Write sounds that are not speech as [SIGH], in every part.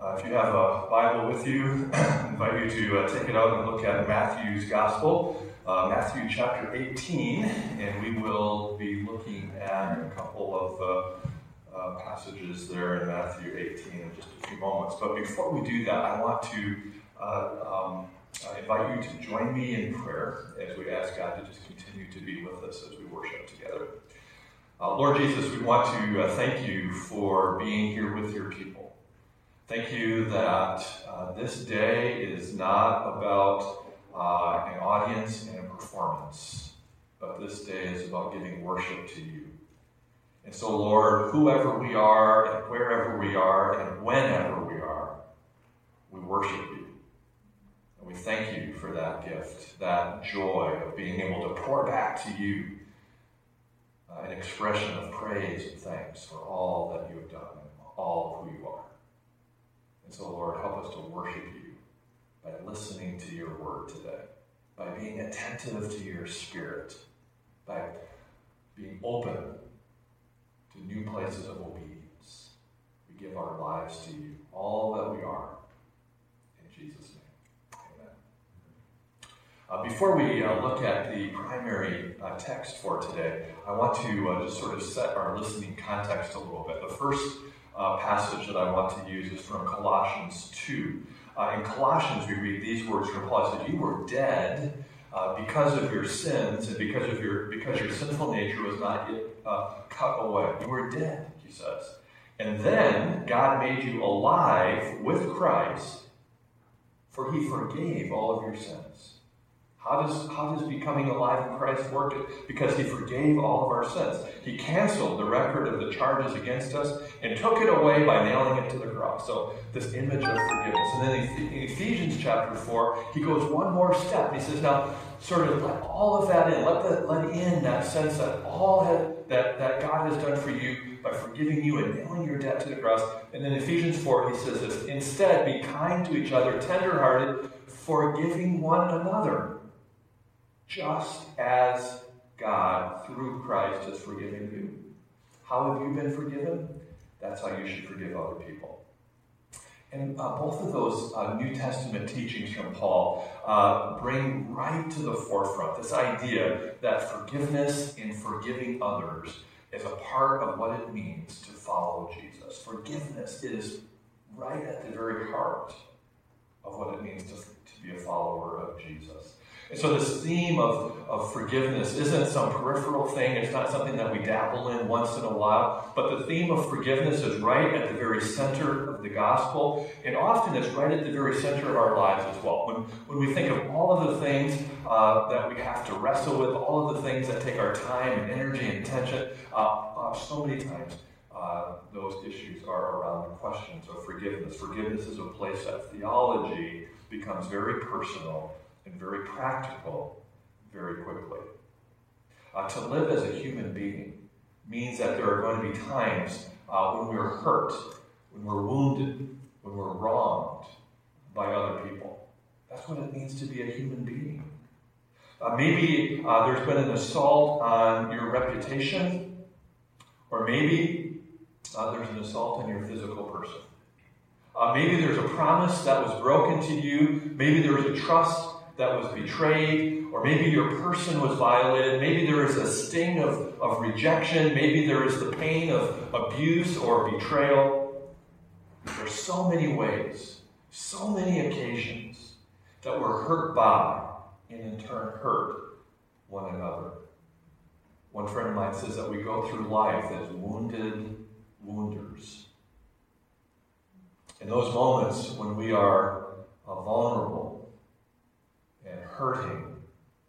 Uh, if you have a Bible with you, [CLEARS THROAT] I invite you to uh, take it out and look at Matthew's Gospel, uh, Matthew chapter 18, and we will be looking at a couple of uh, uh, passages there in Matthew 18 in just a few moments. But before we do that, I want to uh, um, invite you to join me in prayer as we ask God to just continue to be with us as we worship together. Lord Jesus, we want to thank you for being here with your people. Thank you that uh, this day is not about uh, an audience and a performance, but this day is about giving worship to you. And so, Lord, whoever we are and wherever we are and whenever we are, we worship you. And we thank you for that gift, that joy of being able to pour back to you uh, an expression of praise and thanks for all that you have done and all of who you are. And so, Lord, help us to worship you by listening to your word today, by being attentive to your spirit, by being open to new places of obedience. We give our lives to you, all that we are. In Jesus' name, amen. Uh, before we uh, look at the primary uh, text for today, I want to uh, just sort of set our listening context a little bit. The first uh, passage that I want to use is from Colossians 2. Uh, in Colossians, we read these words from Paul. It says, You were dead uh, because of your sins and because of your because your sinful nature was not yet uh, cut away. You were dead, he says. And then God made you alive with Christ, for he forgave all of your sins. How does, how does becoming alive in Christ work? Because he forgave all of our sins. He canceled the record of the charges against us and took it away by nailing it to the cross. So, this image of forgiveness. And then in Ephesians chapter 4, he goes one more step. He says, Now, sort of let all of that in. Let, the, let in that sense that all that, that God has done for you by forgiving you and nailing your debt to the cross. And then Ephesians 4, he says this Instead, be kind to each other, tenderhearted, forgiving one another just as God, through Christ, has forgiven you. How have you been forgiven? That's how you should forgive other people. And uh, both of those uh, New Testament teachings from Paul uh, bring right to the forefront this idea that forgiveness and forgiving others is a part of what it means to follow Jesus. Forgiveness is right at the very heart of what it means to, to be a follower of Jesus. And so, this theme of, of forgiveness isn't some peripheral thing. It's not something that we dabble in once in a while. But the theme of forgiveness is right at the very center of the gospel. And often it's right at the very center of our lives as well. When, when we think of all of the things uh, that we have to wrestle with, all of the things that take our time and energy and attention, uh, uh, so many times uh, those issues are around the questions of forgiveness. Forgiveness is a place that theology becomes very personal and very practical very quickly. Uh, to live as a human being means that there are going to be times uh, when we're hurt, when we're wounded, when we're wronged by other people. That's what it means to be a human being. Uh, maybe uh, there's been an assault on your reputation, or maybe uh, there's an assault on your physical person. Uh, maybe there's a promise that was broken to you. Maybe there was a trust that was betrayed, or maybe your person was violated, maybe there is a sting of, of rejection, maybe there is the pain of abuse or betrayal. There are so many ways, so many occasions that we're hurt by and in turn hurt one another. One friend of mine says that we go through life as wounded wounders. In those moments when we are uh, vulnerable, hurting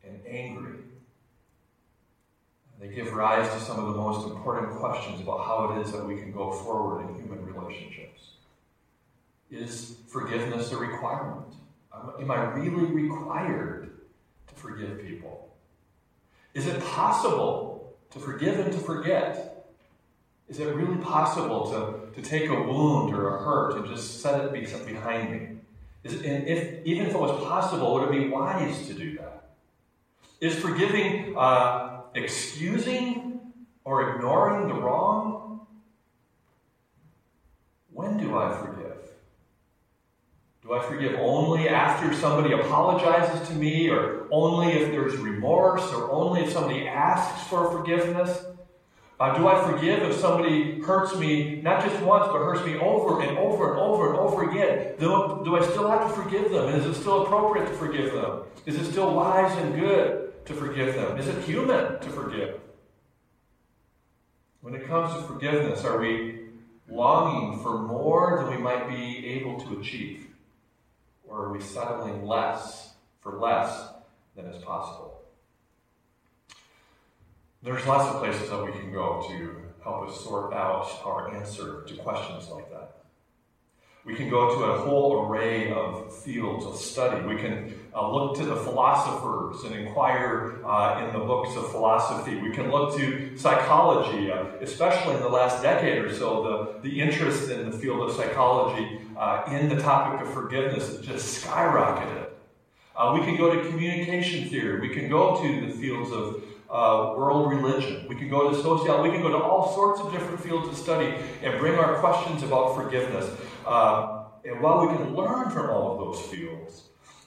and angry. They give rise to some of the most important questions about how it is that we can go forward in human relationships. Is forgiveness a requirement? Am I really required to forgive people? Is it possible to forgive and to forget? Is it really possible to, to take a wound or a hurt and just set it behind me? And if, even if it was possible, would it be wise to do that? Is forgiving uh, excusing or ignoring the wrong? When do I forgive? Do I forgive only after somebody apologizes to me, or only if there's remorse, or only if somebody asks for forgiveness? Uh, do I forgive if somebody hurts me, not just once, but hurts me over and over and over and over again? Do, do I still have to forgive them? Is it still appropriate to forgive them? Is it still wise and good to forgive them? Is it human to forgive? When it comes to forgiveness, are we longing for more than we might be able to achieve? Or are we settling less for less than is possible? There's lots of places that we can go to help us sort out our answer to questions like that. We can go to a whole array of fields of study. We can uh, look to the philosophers and inquire uh, in the books of philosophy. We can look to psychology, uh, especially in the last decade or so. The, the interest in the field of psychology uh, in the topic of forgiveness just skyrocketed. Uh, we can go to communication theory. We can go to the fields of uh, world religion. We can go to sociology. We can go to all sorts of different fields of study and bring our questions about forgiveness. Uh, and while we can learn from all of those fields,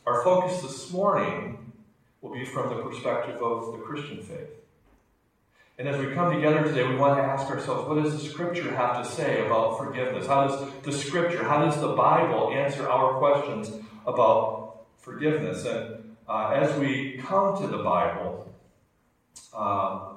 our focus this morning will be from the perspective of the Christian faith. And as we come together today, we want to ask ourselves, what does the Scripture have to say about forgiveness? How does the Scripture, how does the Bible answer our questions about forgiveness? And uh, as we come to the Bible, um,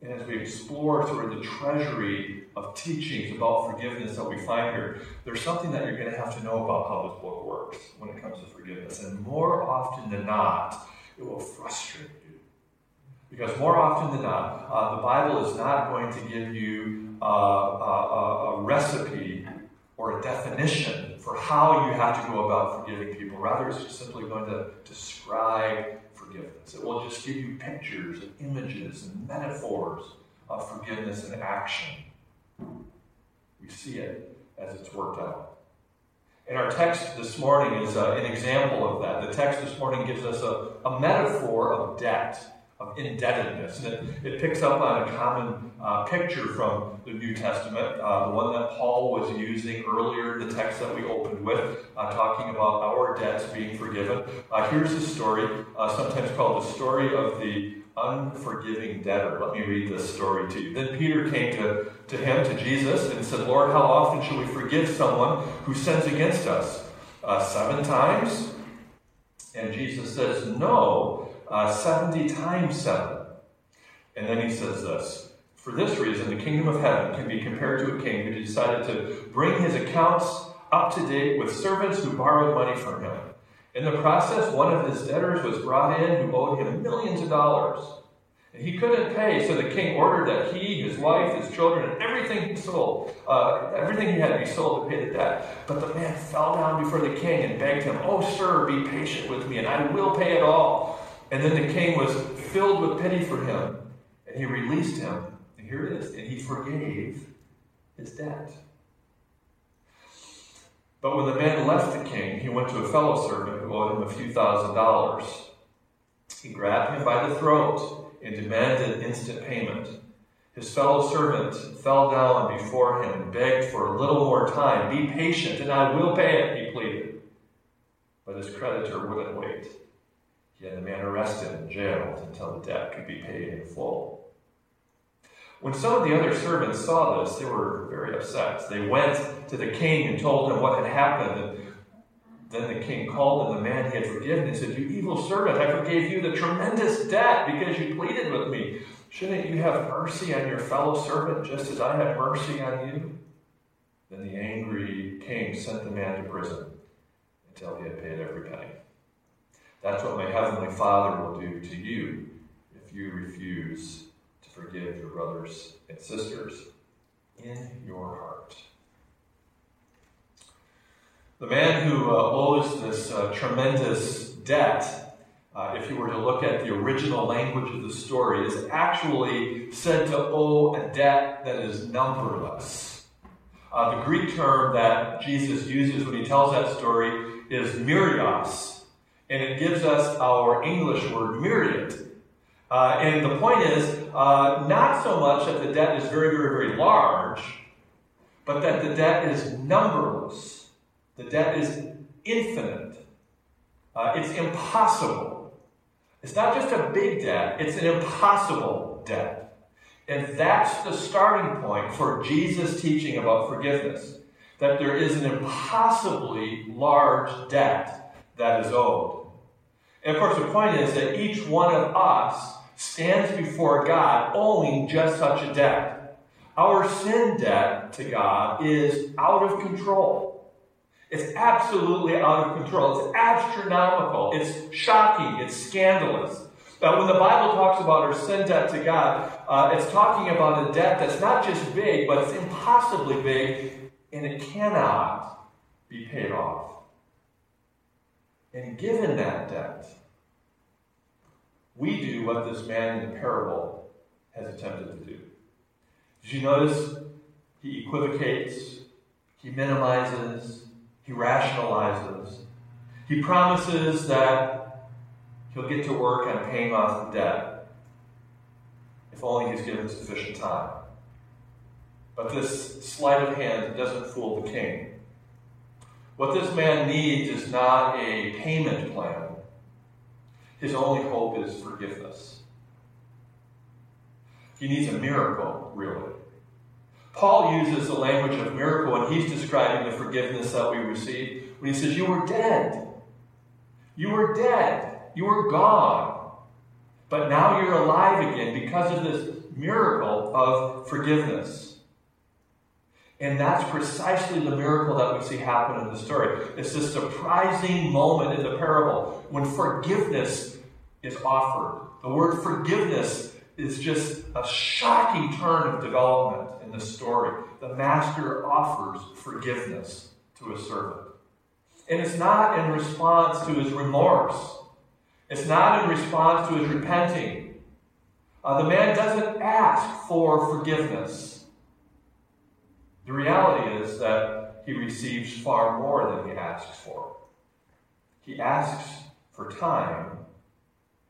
and as we explore sort of the treasury of teachings about forgiveness that we find here, there's something that you're going to have to know about how this book works when it comes to forgiveness. And more often than not, it will frustrate you. Because more often than not, uh, the Bible is not going to give you uh, a, a recipe or a definition for how you have to go about forgiving people. Rather, it's just simply going to describe forgiveness. It will just give you pictures and images and metaphors of forgiveness in action. We see it as it's worked out. And our text this morning is uh, an example of that. The text this morning gives us a, a metaphor of debt of indebtedness. And it, it picks up on a common uh, picture from the New Testament, uh, the one that Paul was using earlier the text that we opened with, uh, talking about our debts being forgiven. Uh, here's a story, uh, sometimes called the story of the unforgiving debtor. Let me read this story to you. Then Peter came to, to him, to Jesus, and said, Lord, how often shall we forgive someone who sins against us? Uh, seven times? And Jesus says, No uh, 70 times 7. And then he says this For this reason, the kingdom of heaven can be compared to a king who decided to bring his accounts up to date with servants who borrowed money from him. In the process, one of his debtors was brought in who owed him millions of dollars. And he couldn't pay, so the king ordered that he, his wife, his children, and everything he sold, uh, everything he had to be sold to pay the debt. But the man fell down before the king and begged him, Oh, sir, be patient with me, and I will pay it all. And then the king was filled with pity for him, and he released him. And here it is, and he forgave his debt. But when the man left the king, he went to a fellow servant who owed him a few thousand dollars. He grabbed him by the throat and demanded instant payment. His fellow servant fell down before him and begged for a little more time. Be patient, and I will pay it, he pleaded. But his creditor wouldn't wait. He had the man arrested and jailed until the debt could be paid in full. When some of the other servants saw this, they were very upset. They went to the king and told him what had happened. And then the king called and the man he had forgiven and said, You evil servant, I forgave you the tremendous debt because you pleaded with me. Shouldn't you have mercy on your fellow servant just as I had mercy on you? Then the angry king sent the man to prison until he had paid every penny. That's what my Heavenly Father will do to you if you refuse to forgive your brothers and sisters in your heart. The man who uh, owes this uh, tremendous debt, uh, if you were to look at the original language of the story, is actually said to owe a debt that is numberless. Uh, the Greek term that Jesus uses when he tells that story is myrios and it gives us our English word myriad. Uh, and the point is, uh, not so much that the debt is very, very, very large, but that the debt is numberless. The debt is infinite. Uh, it's impossible. It's not just a big debt, it's an impossible debt. And that's the starting point for Jesus' teaching about forgiveness that there is an impossibly large debt that is owed. And of course, the point is that each one of us stands before God owing just such a debt. Our sin debt to God is out of control. It's absolutely out of control. It's astronomical. It's shocking. It's scandalous. But when the Bible talks about our sin debt to God, uh, it's talking about a debt that's not just big, but it's impossibly big, and it cannot be paid off. And given that debt, we do what this man in the parable has attempted to do. Did you notice? He equivocates, he minimizes, he rationalizes. He promises that he'll get to work on paying off the debt if only he's given sufficient time. But this sleight of hand doesn't fool the king. What this man needs is not a payment plan. His only hope is forgiveness. He needs a miracle, really. Paul uses the language of miracle when he's describing the forgiveness that we receive. When he says, You were dead. You were dead. You were gone. But now you're alive again because of this miracle of forgiveness. And that's precisely the miracle that we see happen in the story. It's this surprising moment in the parable when forgiveness is offered. The word forgiveness is just a shocking turn of development in the story. The master offers forgiveness to a servant. And it's not in response to his remorse, it's not in response to his repenting. Uh, the man doesn't ask for forgiveness. The reality is that he receives far more than he asks for. He asks for time,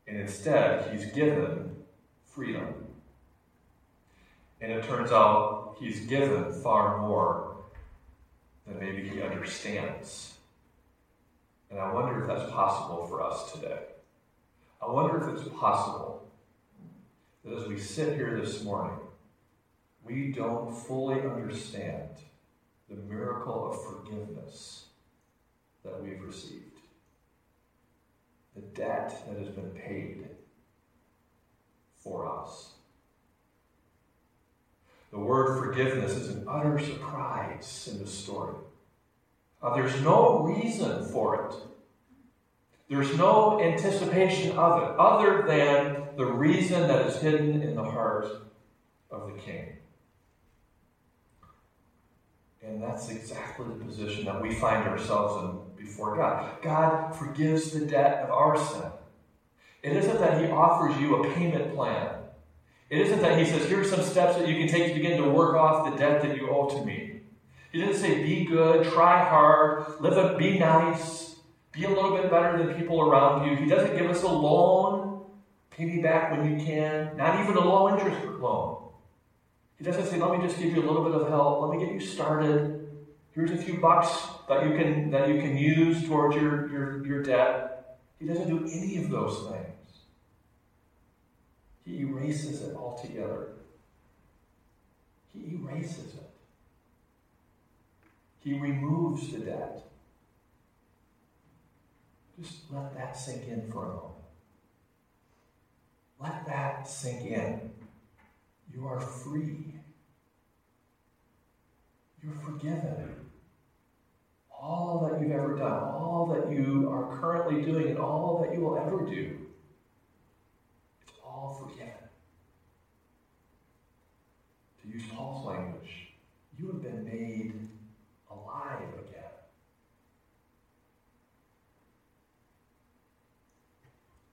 and instead he's given freedom. And it turns out he's given far more than maybe he understands. And I wonder if that's possible for us today. I wonder if it's possible that as we sit here this morning, we don't fully understand the miracle of forgiveness that we've received. The debt that has been paid for us. The word forgiveness is an utter surprise in the story. Uh, there's no reason for it. There's no anticipation of it other than the reason that is hidden in the heart of the king. And that's exactly the position that we find ourselves in before God. God forgives the debt of our sin. It isn't that He offers you a payment plan. It isn't that He says, here are some steps that you can take to begin to work off the debt that you owe to me. He didn't say, be good, try hard, live a, be nice, be a little bit better than people around you. He doesn't give us a loan, pay me back when you can, not even a low interest loan. He doesn't say, let me just give you a little bit of help. Let me get you started. Here's a few bucks that you can, that you can use towards your, your, your debt. He doesn't do any of those things. He erases it altogether. He erases it. He removes the debt. Just let that sink in for a moment. Let that sink in. You are free. You're forgiven. All that you've ever done, all that you are currently doing, and all that you will ever do, it's all forgiven. To use Paul's language, you have been made alive again.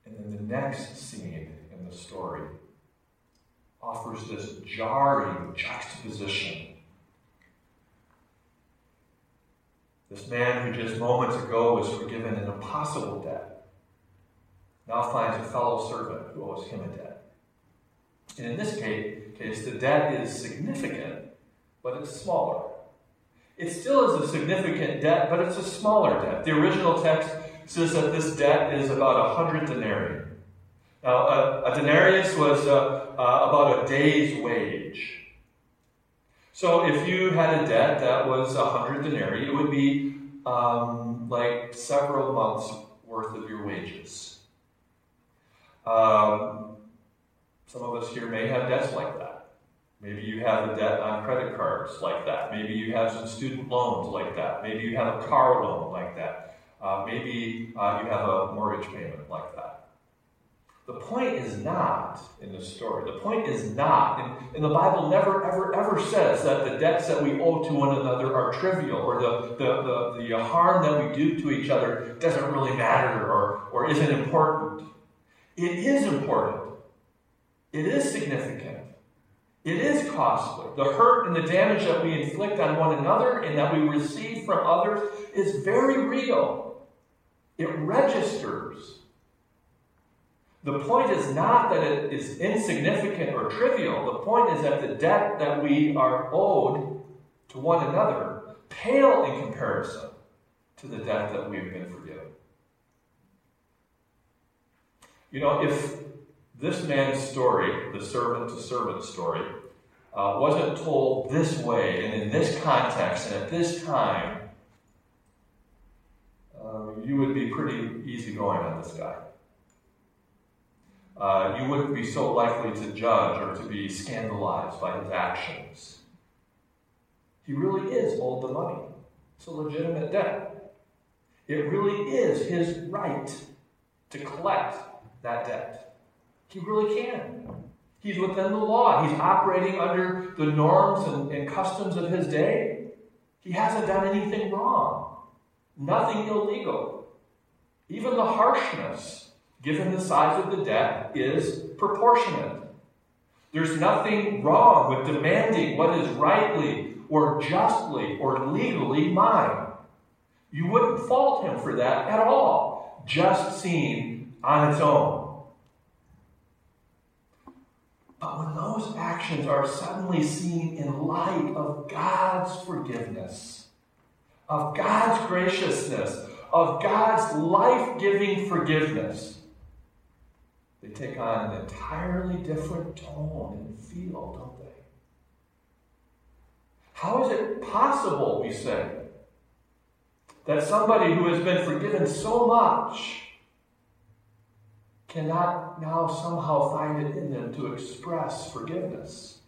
And then the next scene in the story offers this jarring juxtaposition. This man who just moments ago was forgiven an impossible debt now finds a fellow servant who owes him a debt. And in this case, the debt is significant, but it's smaller. It still is a significant debt, but it's a smaller debt. The original text says that this debt is about a hundred denarii. Now, a, a denarius was uh, uh, about a day's wage. So, if you had a debt that was a hundred denarii, it would be um, like several months worth of your wages. Um, some of us here may have debts like that. Maybe you have a debt on credit cards like that. Maybe you have some student loans like that. Maybe you have a car loan like that. Uh, maybe uh, you have a mortgage payment like that. The point is not in the story. The point is not, and, and the Bible never, ever, ever says that the debts that we owe to one another are trivial or the, the, the, the harm that we do to each other doesn't really matter or, or isn't important. It is important. It is significant. It is costly. The hurt and the damage that we inflict on one another and that we receive from others is very real. It registers. The point is not that it is insignificant or trivial. The point is that the debt that we are owed to one another pale in comparison to the debt that we have been forgiven. You know, if this man's story, the servant to servant story, uh, wasn't told this way and in this context and at this time, uh, you would be pretty easygoing on this guy. Uh, you wouldn't be so likely to judge or to be scandalized by his actions. He really is owed the money. It's a legitimate debt. It really is his right to collect that debt. He really can. He's within the law. He's operating under the norms and, and customs of his day. He hasn't done anything wrong, nothing illegal. Even the harshness, given the size of the debt, is proportionate. There's nothing wrong with demanding what is rightly or justly or legally mine. You wouldn't fault him for that at all, just seen on its own. But when those actions are suddenly seen in light of God's forgiveness, of God's graciousness, of God's life giving forgiveness, they take on an entirely different tone and feel, don't they? How is it possible, we say, that somebody who has been forgiven so much cannot now somehow find it in them to express forgiveness.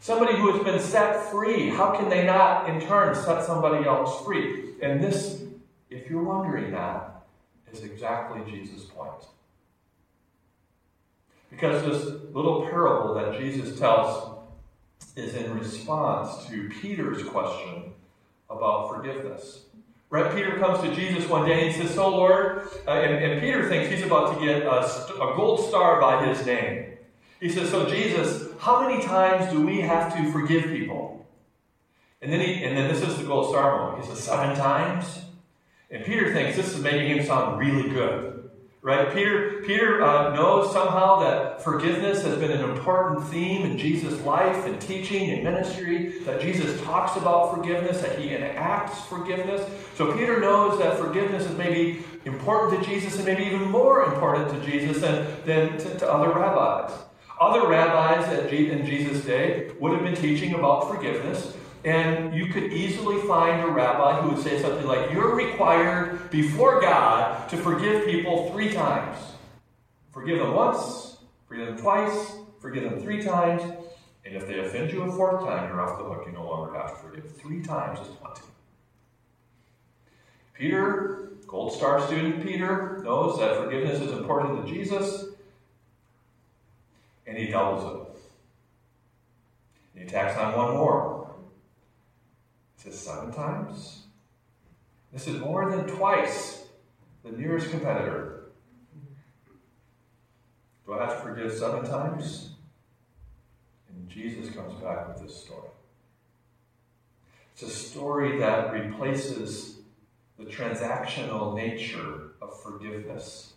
Somebody who has been set free, how can they not in turn set somebody else free? And this, if you're wondering that, is exactly Jesus' point. Because this little parable that Jesus tells is in response to Peter's question about forgiveness. Right? Peter comes to Jesus one day and says, So, Lord, uh, and, and, Peter thinks he's about to get a, a gold star by his name. He says, So, Jesus, how many times do we have to forgive people? And then, he, and then this is the gold star moment. He says, Seven times? And Peter thinks this is making him sound really good right? Peter, Peter uh, knows somehow that forgiveness has been an important theme in Jesus' life and teaching and ministry, that Jesus talks about forgiveness, that he enacts forgiveness. So Peter knows that forgiveness is maybe important to Jesus and maybe even more important to Jesus than, than to, to other rabbis. Other rabbis in Jesus' day would have been teaching about forgiveness, and you could easily find a rabbi who would say something like, You're required before God to forgive people three times. Forgive them once, forgive them twice, forgive them three times, and if they offend you a fourth time, you're off the hook. You no longer have to forgive. Three times is plenty. Peter, gold star student Peter, knows that forgiveness is important to Jesus, and he doubles it. He tacks on one more to seven times. This is more than twice the nearest competitor. Do I have to forgive seven times? And Jesus comes back with this story. It's a story that replaces the transactional nature of forgiveness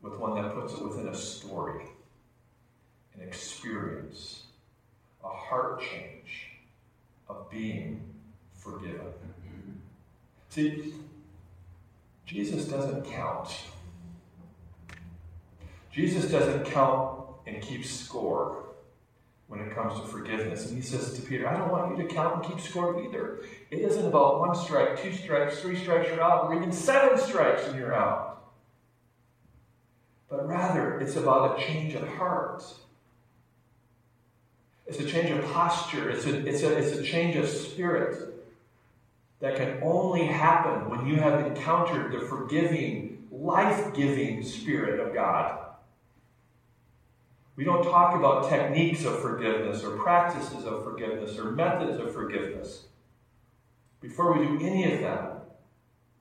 with one that puts it within a story, an experience, a heart change of being forgiven. Mm-hmm. See, Jesus doesn't count. Jesus doesn't count and keep score when it comes to forgiveness. And he says to Peter, I don't want you to count and keep score either. It isn't about one strike, two strikes, three strikes, you're out, or even seven strikes and you're out. But rather, it's about a change of heart. It's a change of posture. It's a, it's a, it's a change of spirit that can only happen when you have encountered the forgiving, life giving Spirit of God. We don't talk about techniques of forgiveness or practices of forgiveness or methods of forgiveness. Before we do any of that,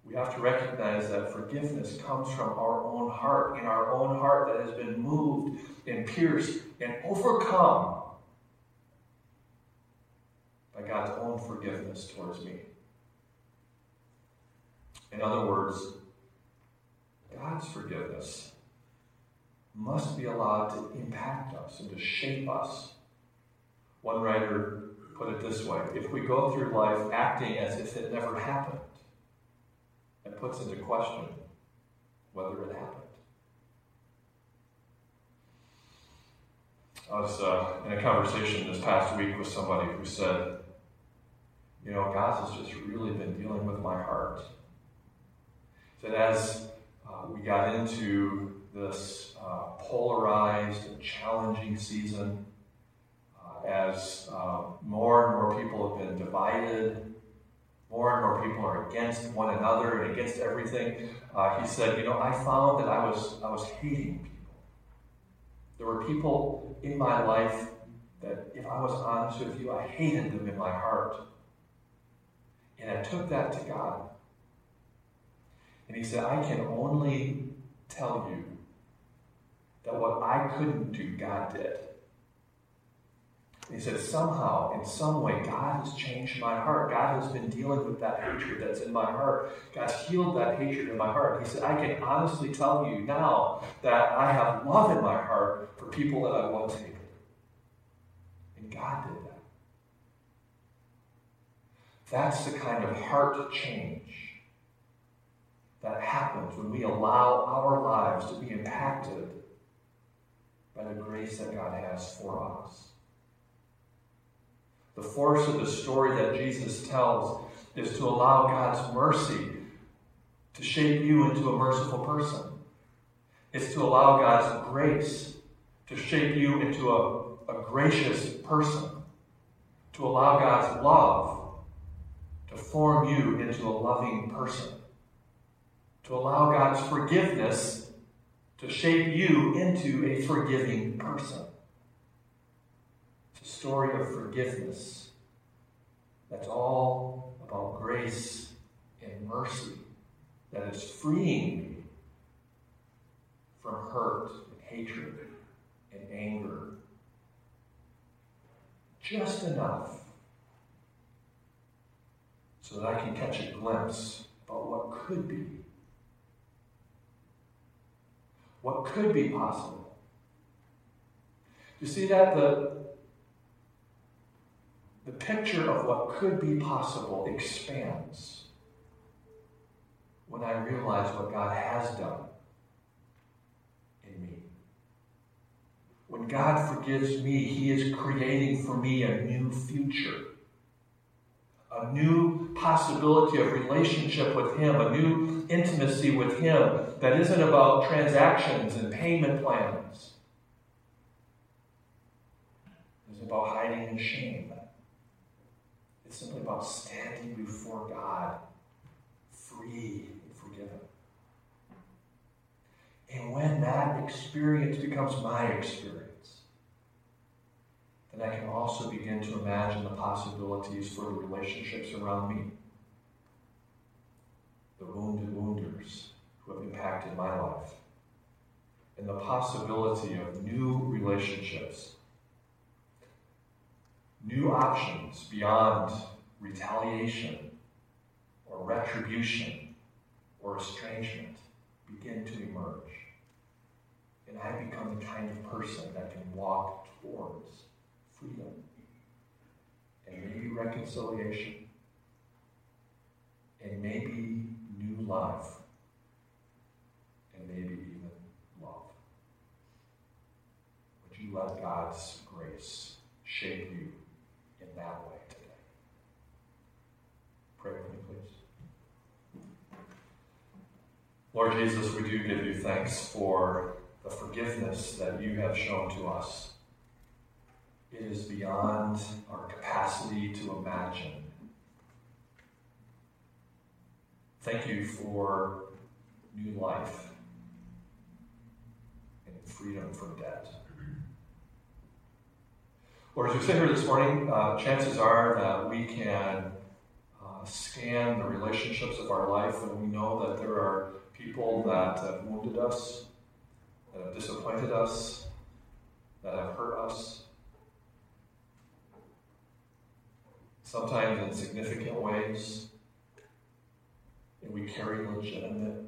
we have to recognize that forgiveness comes from our own heart, in our own heart that has been moved and pierced and overcome by God's own forgiveness towards me. In other words, God's forgiveness must be allowed to impact us and to shape us. One writer put it this way if we go through life acting as if it never happened, it puts into question whether it happened. I was uh, in a conversation this past week with somebody who said, You know, God has just really been dealing with my heart. That as uh, we got into this uh, polarized and challenging season, uh, as uh, more and more people have been divided, more and more people are against one another and against everything. Uh, he said, "You know, I found that I was I was hating people. There were people in my life that, if I was honest with you, I hated them in my heart, and I took that to God." And he said, I can only tell you that what I couldn't do, God did. He said, somehow, in some way, God has changed my heart. God has been dealing with that hatred that's in my heart. God's healed that hatred in my heart. He said, I can honestly tell you now that I have love in my heart for people that I once hated. And God did that. That's the kind of heart change that happens when we allow our lives to be impacted by the grace that God has for us. The force of the story that Jesus tells is to allow God's mercy to shape you into a merciful person. It's to allow God's grace to shape you into a, a gracious person. To allow God's love form you into a loving person to allow God's forgiveness to shape you into a forgiving person. It's a story of forgiveness that's all about grace and mercy that is freeing me from hurt and hatred and anger. Just enough so that I can catch a glimpse about what could be what could be possible. You see that the, the picture of what could be possible expands when I realize what God has done in me. When God forgives me, He is creating for me a new future a new possibility of relationship with Him, a new intimacy with Him that isn't about transactions and payment plans. It's about hiding in shame. It's simply about standing before God, free and forgiven. And when that experience becomes my experience, and I can also begin to imagine the possibilities for the relationships around me. The wounded wounders who have impacted my life. And the possibility of new relationships, new options beyond retaliation or retribution or estrangement begin to emerge. And I become the kind of person that can walk towards freedom and maybe reconciliation, and maybe new life, and maybe even love. Would you let God's grace shape you in that way today? Pray with me, please. Lord Jesus, we do give you thanks for the forgiveness that you have shown to us. It is beyond our capacity to imagine. Thank you for new life and freedom from debt. Lord, as we sit here this morning, uh, chances are that we can uh, scan the relationships of our life and we know that there are people that have wounded us, that have disappointed us, that have hurt us. Sometimes in significant ways, and we carry legitimate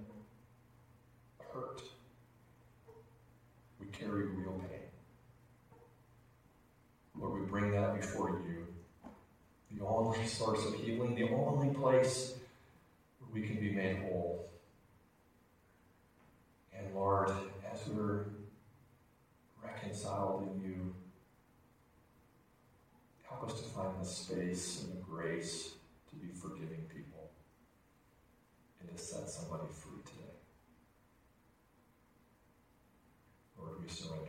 hurt. We carry real pain. Lord, we bring that before you. The only source of healing, the only place where we can be made whole. And Lord, as we're reconciled in you, help us to find the space and the grace to be forgiving people and to set somebody free today. Lord, we surrender.